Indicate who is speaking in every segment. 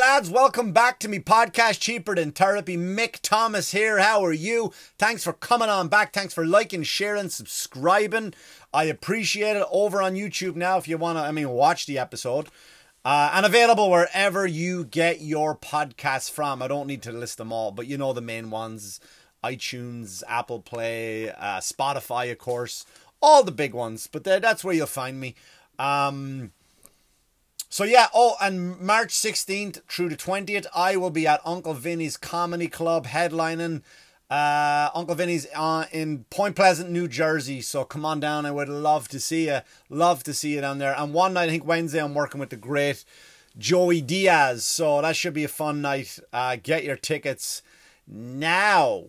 Speaker 1: Lads, welcome back to me podcast Cheaper Than Therapy. Mick Thomas here. How are you? Thanks for coming on back. Thanks for liking, sharing, subscribing. I appreciate it. Over on YouTube now if you want to, I mean, watch the episode. Uh, and available wherever you get your podcasts from. I don't need to list them all, but you know the main ones iTunes, Apple Play, uh, Spotify, of course, all the big ones. But that's where you'll find me. Um, so yeah, oh, and March 16th through the 20th, I will be at Uncle Vinny's Comedy Club headlining. Uh, Uncle Vinny's uh, in Point Pleasant, New Jersey. So come on down. I would love to see you. Love to see you down there. And one night, I think Wednesday, I'm working with the great Joey Diaz. So that should be a fun night. Uh, get your tickets now.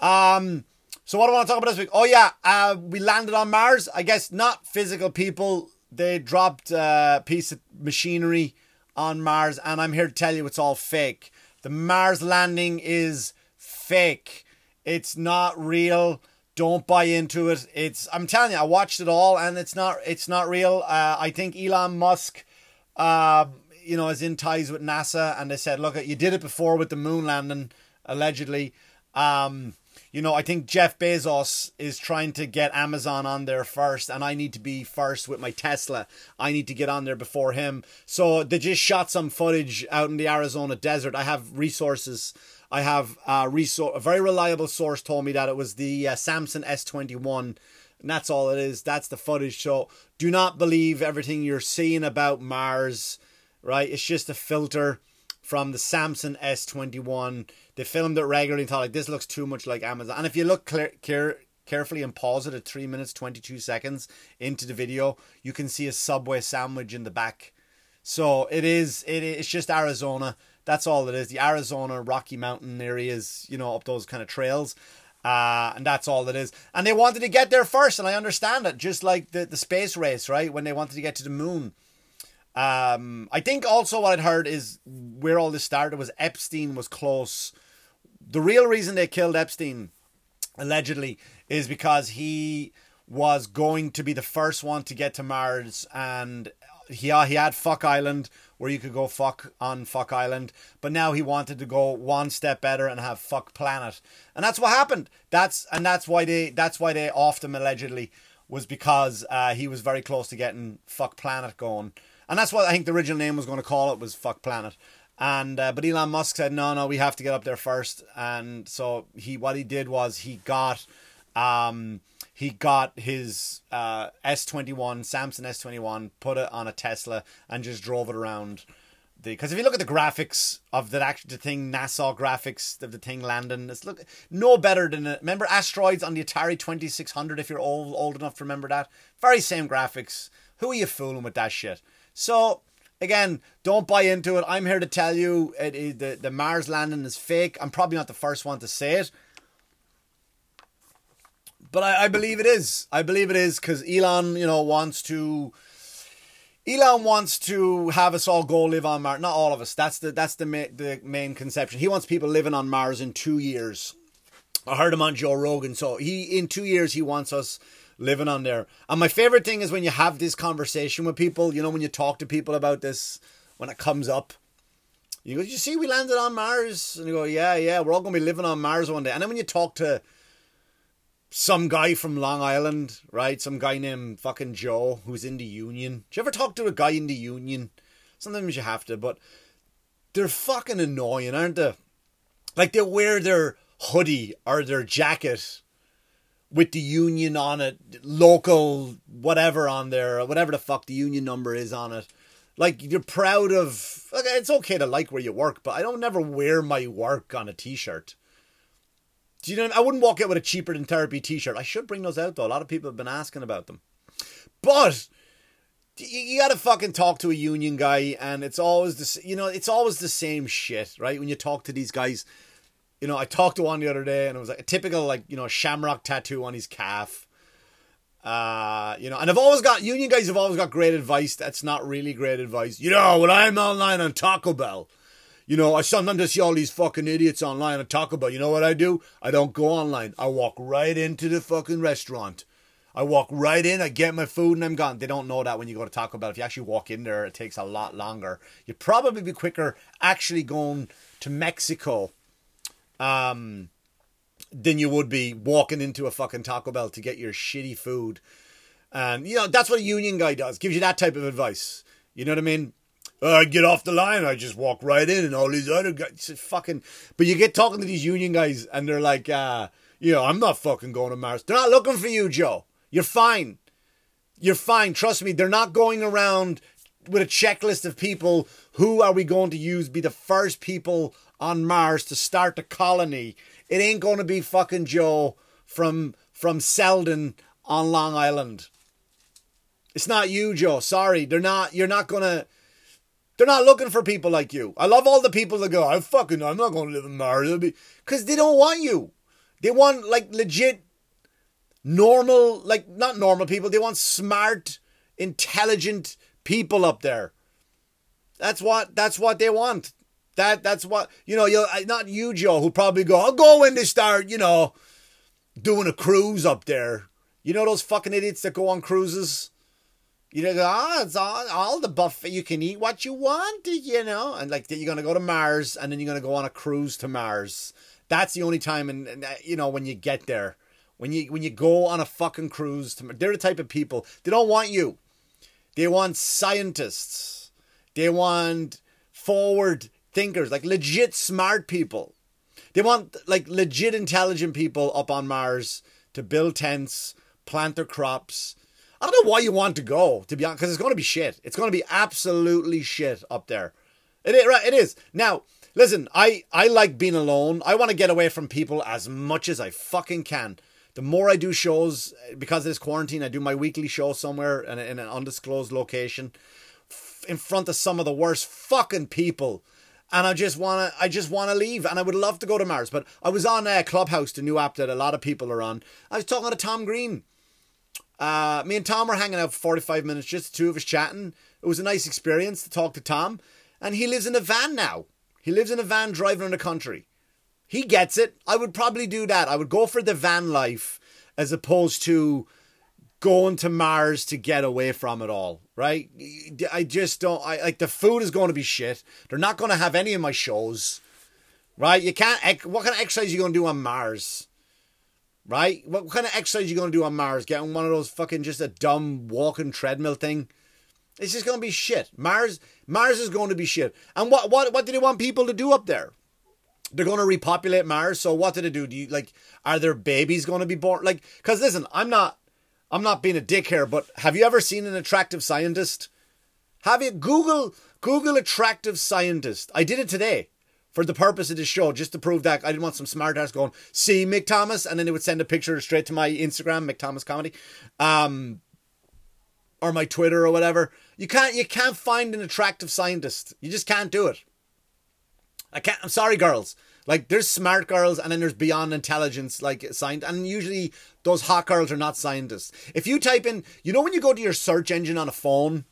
Speaker 1: Um, so what do I want to talk about this week? Oh yeah, uh, we landed on Mars. I guess not physical people they dropped a piece of machinery on Mars, and I'm here to tell you it's all fake. The Mars landing is fake. It's not real. Don't buy into it. It's I'm telling you, I watched it all, and it's not it's not real. Uh, I think Elon Musk, uh, you know, is in ties with NASA, and they said, look, you did it before with the moon landing, allegedly. Um, you know, I think Jeff Bezos is trying to get Amazon on there first, and I need to be first with my Tesla. I need to get on there before him. So they just shot some footage out in the Arizona desert. I have resources. I have a, resor- a very reliable source told me that it was the uh, Samsung S21. And that's all it is. That's the footage. So do not believe everything you're seeing about Mars, right? It's just a filter from the Samsung S21 they filmed it regularly and thought like this looks too much like Amazon. And if you look clear, care, carefully and pause it at three minutes twenty two seconds into the video, you can see a Subway sandwich in the back. So it is it it's just Arizona. That's all it is. The Arizona Rocky Mountain areas, you know, up those kind of trails. Uh, and that's all it is. And they wanted to get there first, and I understand it. Just like the, the space race, right? When they wanted to get to the moon. Um, I think also what I'd heard is where all this started was Epstein was close. The real reason they killed Epstein, allegedly, is because he was going to be the first one to get to Mars and he he had Fuck Island where you could go fuck on Fuck Island, but now he wanted to go one step better and have Fuck Planet, and that's what happened. That's and that's why they that's why they offed him allegedly was because uh, he was very close to getting Fuck Planet going, and that's what I think the original name was going to call it was Fuck Planet. And uh, but Elon Musk said no, no, we have to get up there first. And so he, what he did was he got, um, he got his uh, S21, Samsung S21, put it on a Tesla, and just drove it around. Because if you look at the graphics of that actual the thing, NASA graphics of the thing landing, it's look no better than it. Remember asteroids on the Atari Twenty Six Hundred? If you're old old enough to remember that, very same graphics. Who are you fooling with that shit? So again, don't buy into it. I'm here to tell you it, it, the, the Mars landing is fake. I'm probably not the first one to say it. But I, I believe it is. I believe it is because Elon, you know, wants to. Elon wants to have us all go live on Mars. Not all of us. That's the that's the ma- the main conception. He wants people living on Mars in two years. I heard him on Joe Rogan. So he in two years he wants us living on there. And my favorite thing is when you have this conversation with people, you know, when you talk to people about this, when it comes up, you go, you see, we landed on Mars? And you go, yeah, yeah, we're all going to be living on Mars one day. And then when you talk to some guy from Long Island, right? Some guy named fucking Joe who's in the union. Do you ever talk to a guy in the union? Sometimes you have to, but they're fucking annoying, aren't they? Like they wear their hoodie or their jacket with the union on it, local whatever on there, whatever the fuck the union number is on it. Like you're proud of. Like, it's okay to like where you work, but I don't never wear my work on a t-shirt. Do you know? I wouldn't walk out with a cheaper than therapy t-shirt. I should bring those out though. A lot of people have been asking about them, but you, you got to fucking talk to a union guy, and it's always the you know it's always the same shit, right? When you talk to these guys you know, I talked to one the other day and it was like a typical like, you know, shamrock tattoo on his calf. Uh, you know, and I've always got union guys have always got great advice. That's not really great advice. You know, when I'm online on Taco Bell, you know, I sometimes see all these fucking idiots online on Taco Bell. You know what I do? I don't go online. I walk right into the fucking restaurant. I walk right in, I get my food, and I'm gone. They don't know that when you go to Taco Bell. If you actually walk in there, it takes a lot longer. You'd probably be quicker actually going to Mexico um, than you would be walking into a fucking Taco Bell to get your shitty food. And, you know, that's what a union guy does. Gives you that type of advice. You know what I mean? Uh, I get off the line, I just walk right in, and all these other guys fucking. But you get talking to these union guys, and they're like, uh, you know, I'm not fucking going to Mars. They're not looking for you, Joe. You're fine. You're fine. Trust me, they're not going around with a checklist of people who are we going to use be the first people on Mars to start the colony. It ain't going to be fucking Joe from from Selden on Long Island. It's not you, Joe. Sorry, they're not. You're not gonna. They're not looking for people like you. I love all the people that go, I fucking, I'm not to live in Mars. Because they don't want you. They want, like, legit normal, like not normal people. They want smart, intelligent people up there. That's what that's what they want. That that's what you know. You not you, Joe, who probably go. I'll go when they start, you know, doing a cruise up there. You know those fucking idiots that go on cruises. You know, ah, oh, it's all, all the buffet. You can eat what you want, you know, and like you're gonna go to Mars, and then you're gonna go on a cruise to Mars. That's the only time, and, and you know when you get there when you when you go on a fucking cruise, to, they're the type of people they don't want you. They want scientists. They want forward thinkers, like legit smart people. They want like legit intelligent people up on Mars to build tents, plant their crops. I don't know why you want to go, to be honest, because it's going to be shit. It's going to be absolutely shit up there. It is, right, it is. Now, listen, I, I like being alone. I want to get away from people as much as I fucking can the more I do shows eh, because of this quarantine, I do my weekly show somewhere in, in an undisclosed location in front of some of the worst fucking people. And I just wanna, I just wanna leave, and I would love to go to Mars. But I was on uh, Clubhouse, the new app that a lot of people are on. I was talking to Tom Green. Uh, me and Tom were hanging out for forty-five minutes, just the two of us chatting. It was a nice experience to talk to Tom, and he lives in a van now. He lives in a van driving in the country. He gets it. I would probably do that. I would go for the van life as opposed to going to Mars to get away from it all, right? I just don't I like the food is going to be shit. They're not going to have any of my shows. Right? You can't what kind of exercise are you going to do on Mars? Right? What kind of exercise are you going to do on Mars? Getting one of those fucking just a dumb walking treadmill thing? It's just going to be shit. Mars Mars is going to be shit. And what what what do they want people to do up there? they're going to repopulate Mars. So what did they do? Do you like? Are there babies going to be born? Like, because listen, I'm not, I'm not being a dick here, but have you ever seen an attractive scientist? Have you Google Google attractive scientist? I did it today for the purpose of this show, just to prove that I didn't want some smart ass going see Mick Thomas, and then they would send a picture straight to my Instagram, Mick Thomas Comedy, um, or my Twitter or whatever. You can't you can't find an attractive scientist. You just can't do it. I can't. I'm sorry, girls. Like there's smart girls and then there's beyond intelligence like science and usually those hot girls are not scientists. If you type in, you know when you go to your search engine on a phone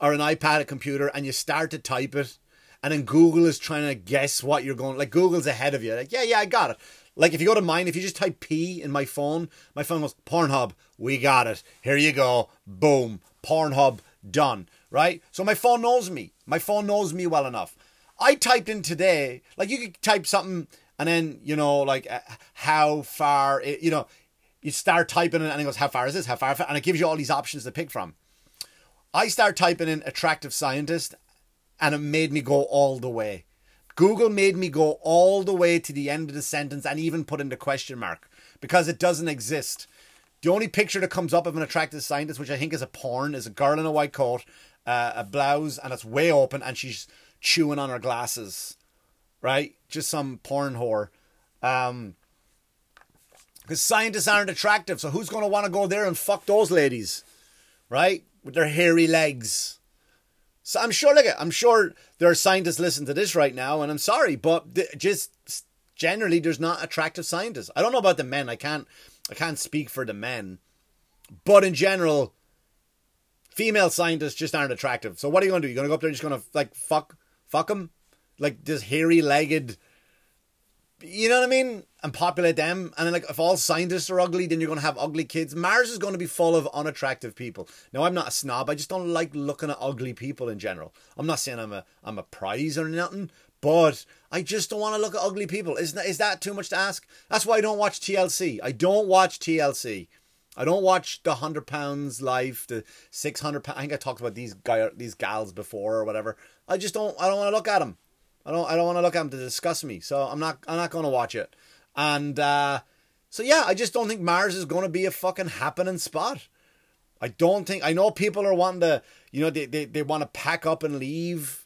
Speaker 1: or an iPad, a computer, and you start to type it, and then Google is trying to guess what you're going. Like Google's ahead of you. Like yeah, yeah, I got it. Like if you go to mine, if you just type P in my phone, my phone goes Pornhub. We got it. Here you go. Boom. Pornhub done. Right. So my phone knows me. My phone knows me well enough. I typed in today, like you could type something and then, you know, like uh, how far, it, you know, you start typing and it goes, how far is this? How far? And it gives you all these options to pick from. I start typing in attractive scientist and it made me go all the way. Google made me go all the way to the end of the sentence and even put in the question mark because it doesn't exist. The only picture that comes up of an attractive scientist, which I think is a porn, is a girl in a white coat, uh, a blouse, and it's way open, and she's chewing on her glasses, right? Just some porn whore. Um, because scientists aren't attractive, so who's going to want to go there and fuck those ladies, right? With their hairy legs. So I'm sure, like, I'm sure there are scientists listening to this right now, and I'm sorry, but just generally, there's not attractive scientists. I don't know about the men. I can't, I can't speak for the men, but in general, female scientists just aren't attractive. So what are you going to do? You're going to go up there, and just going to like fuck fuck him, like this hairy legged you know what I mean? And populate them. And then, like, if all scientists are ugly, then you're going to have ugly kids. Mars is going to be full of unattractive people. Now, I'm not a snob. I just don't like looking at ugly people in general. I'm not saying I'm a I'm a prize or nothing, but I just don't want to look at ugly people. Is that, is that too much to ask? That's why I don't watch TLC. I don't watch TLC. I don't watch the 100 pounds life, the 600 pounds. I think I talked about these guy, these gals before or whatever. I just don't, I don't want to look at them. I don't I don't want to look at them to disgust me. So I'm not I'm not going to watch it. And uh, so yeah, I just don't think Mars is going to be a fucking happening spot. I don't think I know people are wanting to you know they they, they want to pack up and leave.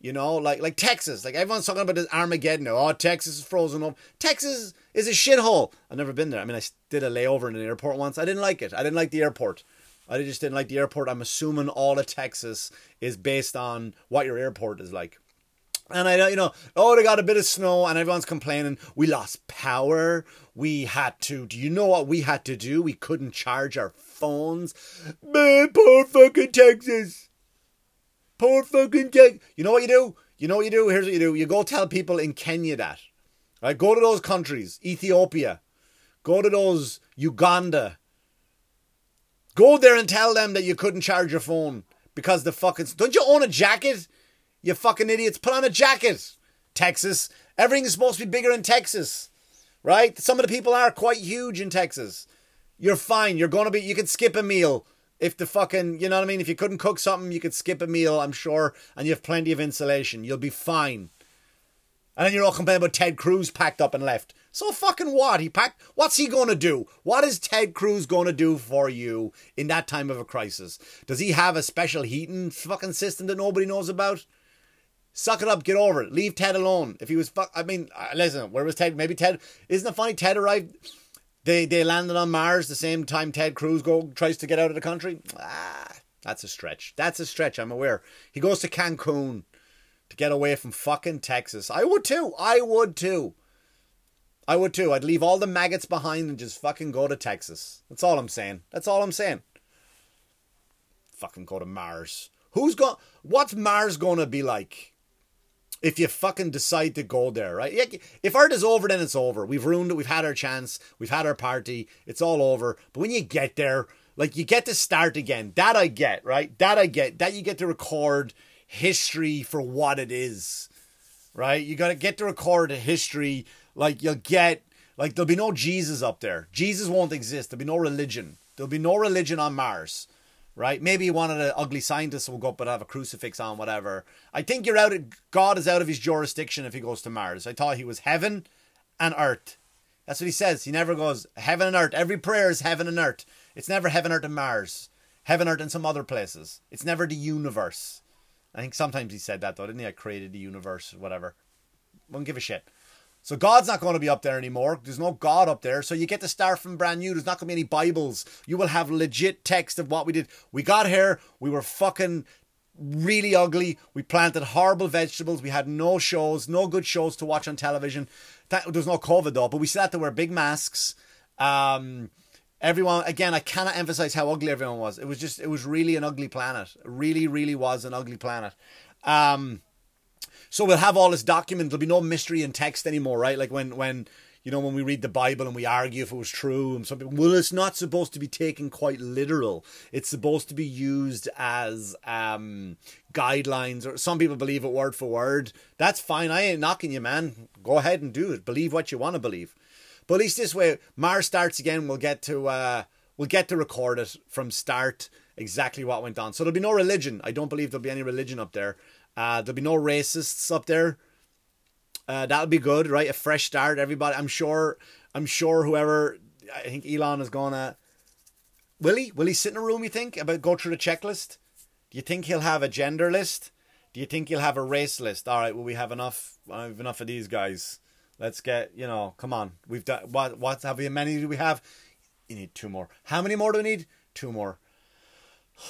Speaker 1: You know, like like Texas, like everyone's talking about this Armageddon. Oh, Texas is frozen up. Texas is a shithole. I've never been there. I mean, I did a layover in an airport once. I didn't like it. I didn't like the airport. I just didn't like the airport. I'm assuming all of Texas is based on what your airport is like. And I, you know, oh, they got a bit of snow, and everyone's complaining. We lost power. We had to. Do you know what we had to do? We couldn't charge our phones. Man, poor fucking Texas. Poor fucking Texas. You know what you do? You know what you do? Here's what you do. You go tell people in Kenya that. Right? Go to those countries. Ethiopia. Go to those Uganda. Go there and tell them that you couldn't charge your phone because the fucking. Don't you own a jacket? You fucking idiots. Put on a jacket. Texas. Everything is supposed to be bigger in Texas. Right? Some of the people are quite huge in Texas. You're fine. You're going to be, you can skip a meal. If the fucking, you know what I mean? If you couldn't cook something, you could skip a meal, I'm sure, and you have plenty of insulation. You'll be fine. And then you're all complaining about Ted Cruz packed up and left. So fucking what? He packed. What's he gonna do? What is Ted Cruz gonna do for you in that time of a crisis? Does he have a special heating fucking system that nobody knows about? Suck it up, get over it. Leave Ted alone. If he was, fuck, I mean, uh, listen, where was Ted? Maybe Ted. Isn't it funny? Ted arrived. They they landed on Mars the same time Ted Cruz go tries to get out of the country. Ah, that's a stretch. That's a stretch. I'm aware. He goes to Cancun to get away from fucking Texas. I would too. I would too. I would too. I'd leave all the maggots behind and just fucking go to Texas. That's all I'm saying. That's all I'm saying. Fucking go to Mars. Who's going? What's Mars to be like? if you fucking decide to go there, right? If art is over, then it's over. We've ruined it. We've had our chance. We've had our party. It's all over. But when you get there, like you get to start again. That I get, right? That I get. That you get to record history for what it is, right? You got to get to record a history. Like you'll get, like there'll be no Jesus up there. Jesus won't exist. There'll be no religion. There'll be no religion on Mars right? Maybe one of the ugly scientists will go up and have a crucifix on, whatever. I think you're out. Of, God is out of his jurisdiction if he goes to Mars. I thought he was heaven and earth. That's what he says. He never goes heaven and earth. Every prayer is heaven and earth. It's never heaven, earth, and Mars. Heaven, earth, and some other places. It's never the universe. I think sometimes he said that though, didn't he? I created the universe, whatever. Won't give a shit. So God's not going to be up there anymore. There's no God up there. So you get to start from brand new. There's not going to be any Bibles. You will have legit text of what we did. We got here. We were fucking really ugly. We planted horrible vegetables. We had no shows, no good shows to watch on television. That, there was no COVID though, but we still had to wear big masks. Um, everyone, again, I cannot emphasize how ugly everyone was. It was just, it was really an ugly planet. It really, really was an ugly planet. Um, so we'll have all this document. There'll be no mystery in text anymore, right? Like when when you know when we read the Bible and we argue if it was true, and some people, well, it's not supposed to be taken quite literal. It's supposed to be used as um, guidelines, or some people believe it word for word. That's fine. I ain't knocking you, man. Go ahead and do it. Believe what you want to believe. But at least this way, Mars starts again. We'll get to uh, we'll get to record it from start exactly what went on. So there'll be no religion. I don't believe there'll be any religion up there. Uh, there'll be no racists up there. Uh, that'll be good, right? A fresh start. Everybody, I'm sure. I'm sure whoever. I think Elon is gonna. Will he? Will he sit in a room? You think about go through the checklist? Do you think he'll have a gender list? Do you think he'll have a race list? All right. Well, we have enough. I have enough of these guys. Let's get. You know, come on. We've done what? What have we? Many do we have? You need two more. How many more do we need? Two more.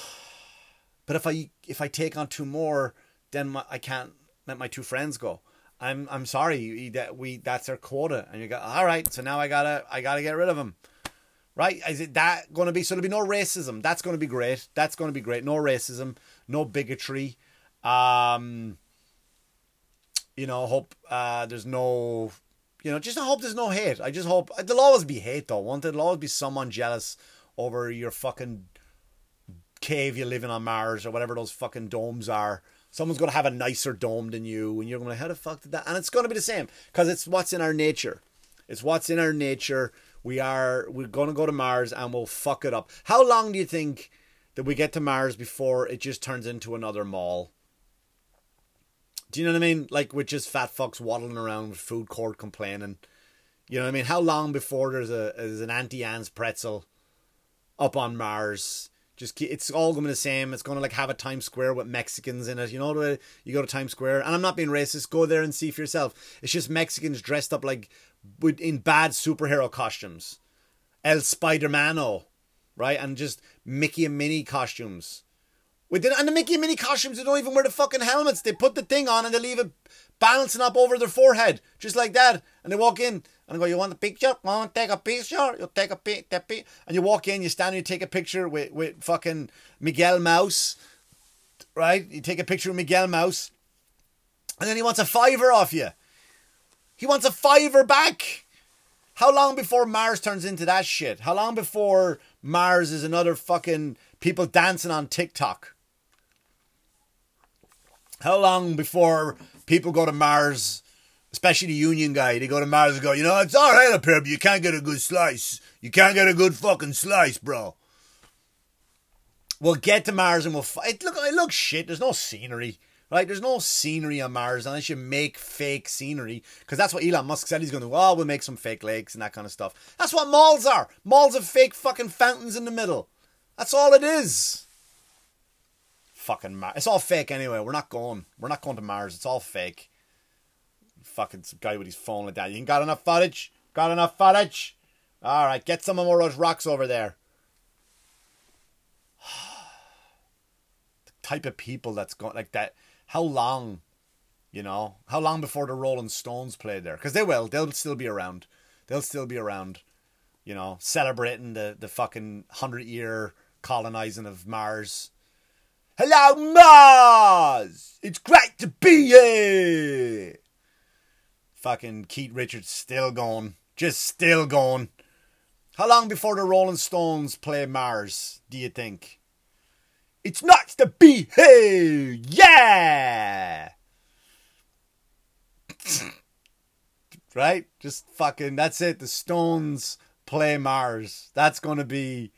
Speaker 1: But if I if I take on two more, then my, I can't let my two friends go. I'm I'm sorry that we that's our quota, and you go all right. So now I gotta I gotta get rid of them, right? Is it that going to be? So there'll be no racism. That's going to be great. That's going to be great. No racism, no bigotry. Um, you know, hope uh, there's no You know, just hope there's no hate. I just hope there'll always be hate though, won't there? There'll always be someone jealous over your fucking cave you live in on Mars or whatever those fucking domes are. Someone's gonna have a nicer dome than you, and you're gonna how the fuck did that? And it's gonna be the same because it's what's in our nature. It's what's in our nature. We are we're gonna go to Mars and we'll fuck it up. How long do you think that we get to Mars before it just turns into another mall? Do you know what I mean? Like with just fat fucks waddling around with food court complaining. You know what I mean? How long before there's a there's an Auntie Anne's pretzel up on Mars? Just it's all going to be the same. It's going to like have a Times Square with Mexicans in it. You know you go to Times Square, and I'm not being racist. Go there and see for yourself. It's just Mexicans dressed up like in bad superhero costumes, El Spider-Mano, right, and just Mickey and Minnie costumes. We did, and the Mickey and Minnie costumes, they don't even wear the fucking helmets. They put the thing on and they leave it balancing up over their forehead, just like that. And they walk in and I go, "You want a picture? Want to take a picture? You take a pic, And you walk in, you stand, and you take a picture with with fucking Miguel Mouse, right? You take a picture with Miguel Mouse, and then he wants a fiver off you. He wants a fiver back. How long before Mars turns into that shit? How long before Mars is another fucking people dancing on TikTok? How long before people go to Mars, especially the union guy, they go to Mars and go, you know, it's all right up here, but you can't get a good slice. You can't get a good fucking slice, bro. We'll get to Mars and we'll. fight. look, it looks shit. There's no scenery. Right, there's no scenery on Mars unless you make fake scenery, because that's what Elon Musk said he's going to do. Oh, we'll make some fake lakes and that kind of stuff. That's what malls are. Malls have fake fucking fountains in the middle. That's all it is fucking Mars. It's all fake anyway. We're not going. We're not going to Mars. It's all fake. Fucking guy with his phone like that. You got enough footage? Got enough footage? All right, get some of those rocks over there. the type of people that's going like that. How long? You know, how long before the Rolling Stones played there? Because they will. They'll still be around. They'll still be around. You know, celebrating the the fucking hundred year colonizing of Mars Hello, Mars! It's great to be here! Fucking Keith Richards still gone. Just still gone. How long before the Rolling Stones play Mars, do you think? It's nice to be here! Yeah! right? Just fucking, that's it. The Stones play Mars. That's gonna be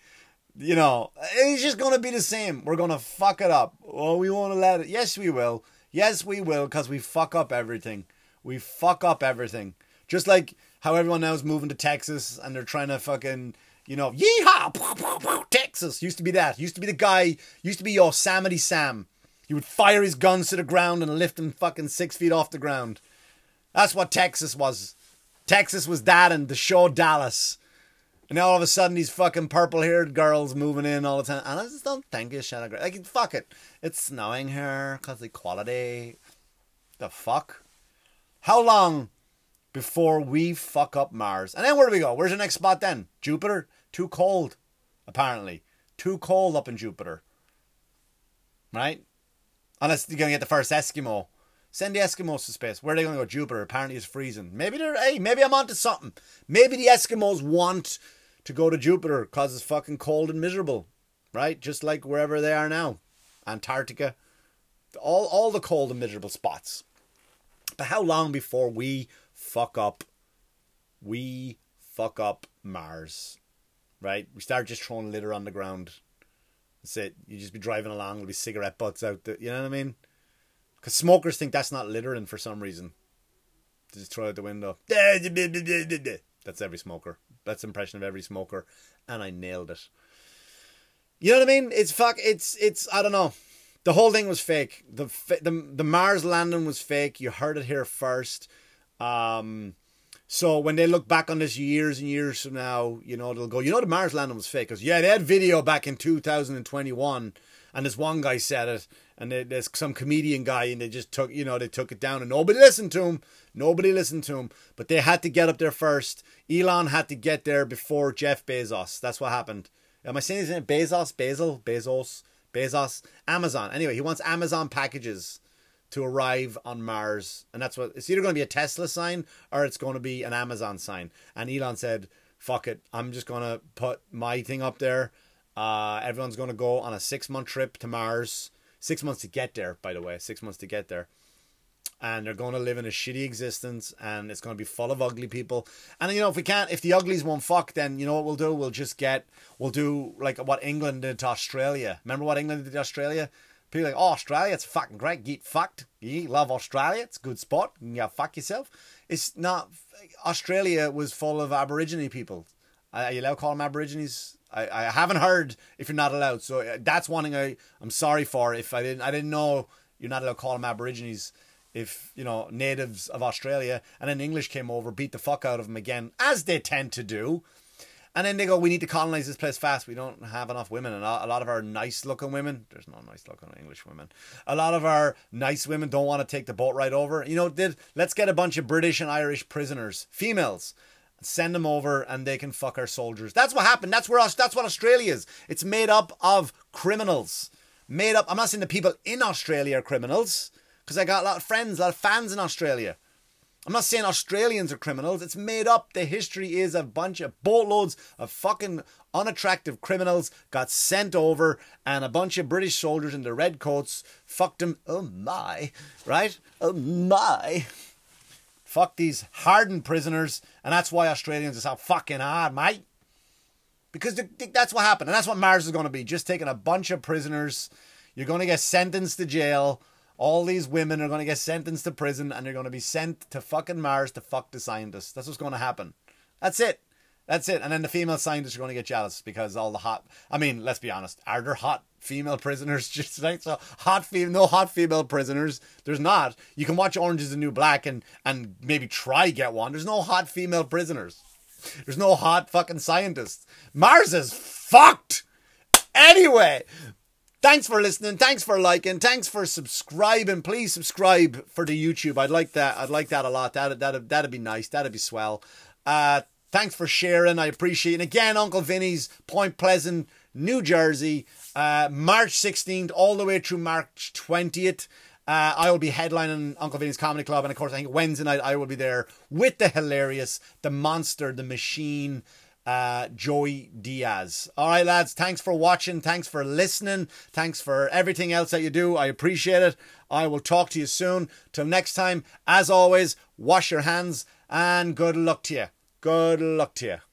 Speaker 1: you know, it's just going to be the same. We're going to fuck it up. Oh, we want to let it. Yes, we will. Yes, we will, because we fuck up everything. We fuck up everything. Just like how everyone now is moving to Texas and they're trying to fucking, you know, yeehaw, Texas. Used to be that. Used to be the guy, used to be your Yosemite Sam. He would fire his guns to the ground and lift them fucking six feet off the ground. That's what Texas was. Texas was that and the show Dallas. And now all of a sudden these fucking purple haired girls moving in all the time. And I just don't think it's shit. Like, fuck it. It's snowing here because equality. The fuck? How long before we fuck up Mars? And then where do we go? Where's the next spot then? Jupiter? Too cold, apparently. Too cold up in Jupiter. Right? Unless you're going to get the first Eskimo. Send the Eskimos to space. Where are they going to go? Jupiter. Apparently it's freezing. Maybe they're, hey, maybe I'm onto something. Maybe the Eskimos want to go to Jupiter because it's fucking cold and miserable, right? Just like wherever they are now, Antarctica, all all the cold and miserable spots. But how long before we fuck up? We fuck up Mars, right? We start just throwing litter on the ground. That's it. You just be driving along, there'll be cigarette butts out there. You know what I mean? Because smokers think that's not littering for some reason. Just throw it out the window. That's every smoker. That's impression of every smoker, and I nailed it. You know what I mean? It's fuck. It's it's. I don't know. The whole thing was fake. The the the Mars landing was fake. You heard it here first. Um, so when they look back on this years and years from now, you know they'll go, you know, the Mars landing was fake. Because yeah, they had video back in two thousand and twenty one, and this one guy said it, and there's some comedian guy, and they just took, you know, they took it down, and nobody listened to him. Nobody listened to him, but they had to get up there first. Elon had to get there before Jeff Bezos. That's what happened. Am I saying his name? Bezos, Basil, Bezos, Bezos, Amazon. Anyway, he wants Amazon packages to arrive on Mars, and that's what it's either going to be a Tesla sign or it's going to be an Amazon sign. And Elon said, "Fuck it, I'm just going to put my thing up there. Uh, everyone's going to go on a six month trip to Mars. Six months to get there, by the way. Six months to get there." and they're going to live in a shitty existence and it's going to be full of ugly people. And you know if we can't if the uglies won't fuck then you know what we'll do? We'll just get we'll do like what england did to australia. Remember what england did to australia? People like oh australia it's fucking great. Get fucked. You love australia. It's a good spot. You can fuck yourself. It's not australia was full of aborigine people. Are you allowed to call them aborigines I, I haven't heard if you're not allowed so uh, that's one thing I, i'm sorry for if i didn't i didn't know you're not allowed to call them aborigines if you know natives of Australia and then English came over, beat the fuck out of them again, as they tend to do. And then they go, we need to colonize this place fast. We don't have enough women, and a lot of our nice-looking women. There's no nice-looking English women. A lot of our nice women don't want to take the boat right over. You know, did let's get a bunch of British and Irish prisoners, females, send them over, and they can fuck our soldiers. That's what happened. That's where us. That's what Australia is. It's made up of criminals. Made up. I'm not saying the people in Australia are criminals because I got a lot of friends, a lot of fans in Australia. I'm not saying Australians are criminals. It's made up. The history is a bunch of boatloads of fucking unattractive criminals got sent over, and a bunch of British soldiers in their red coats fucked them. Oh my, right? Oh my. Fuck these hardened prisoners, and that's why Australians are so fucking hard, mate. Because that's what happened, and that's what Mars is going to be. Just taking a bunch of prisoners. You're going to get sentenced to jail all these women are going to get sentenced to prison and they're going to be sent to fucking Mars to fuck the scientists. That's what's going to happen. That's it. That's it. And then the female scientists are going to get jealous because all the hot. I mean, let's be honest. Are there hot female prisoners? Just like so, hot female, no hot female prisoners. There's not. You can watch Orange Is the New Black and and maybe try get one. There's no hot female prisoners. There's no hot fucking scientists. Mars is fucked. Anyway, Thanks for listening. Thanks for liking. Thanks for subscribing. Please subscribe for the YouTube. I'd like that. I'd like that a lot. That that that'd be nice. That'd be swell. Uh, thanks for sharing. I appreciate it. And again, Uncle Vinny's Point Pleasant, New Jersey, uh, March 16th all the way through March 20th. Uh, I will be headlining Uncle Vinny's Comedy Club, and of course, I think Wednesday night I will be there with the hilarious, the monster, the machine, uh, Joey Diaz. All right, lads, thanks for watching. Thanks for listening. Thanks for everything else that you do. I appreciate it. I will talk to you soon. Till next time, as always, wash your hands and good luck to you. Good luck to you.